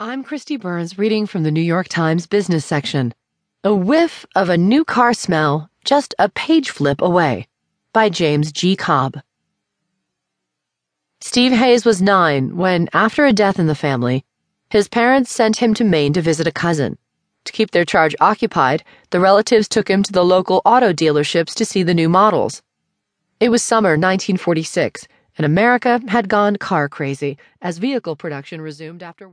I'm Kristi Burns reading from the New York Times business section. A whiff of a new car smell, just a page flip away. By James G. Cobb. Steve Hayes was nine when, after a death in the family, his parents sent him to Maine to visit a cousin. To keep their charge occupied, the relatives took him to the local auto dealerships to see the new models. It was summer 1946, and America had gone car crazy as vehicle production resumed after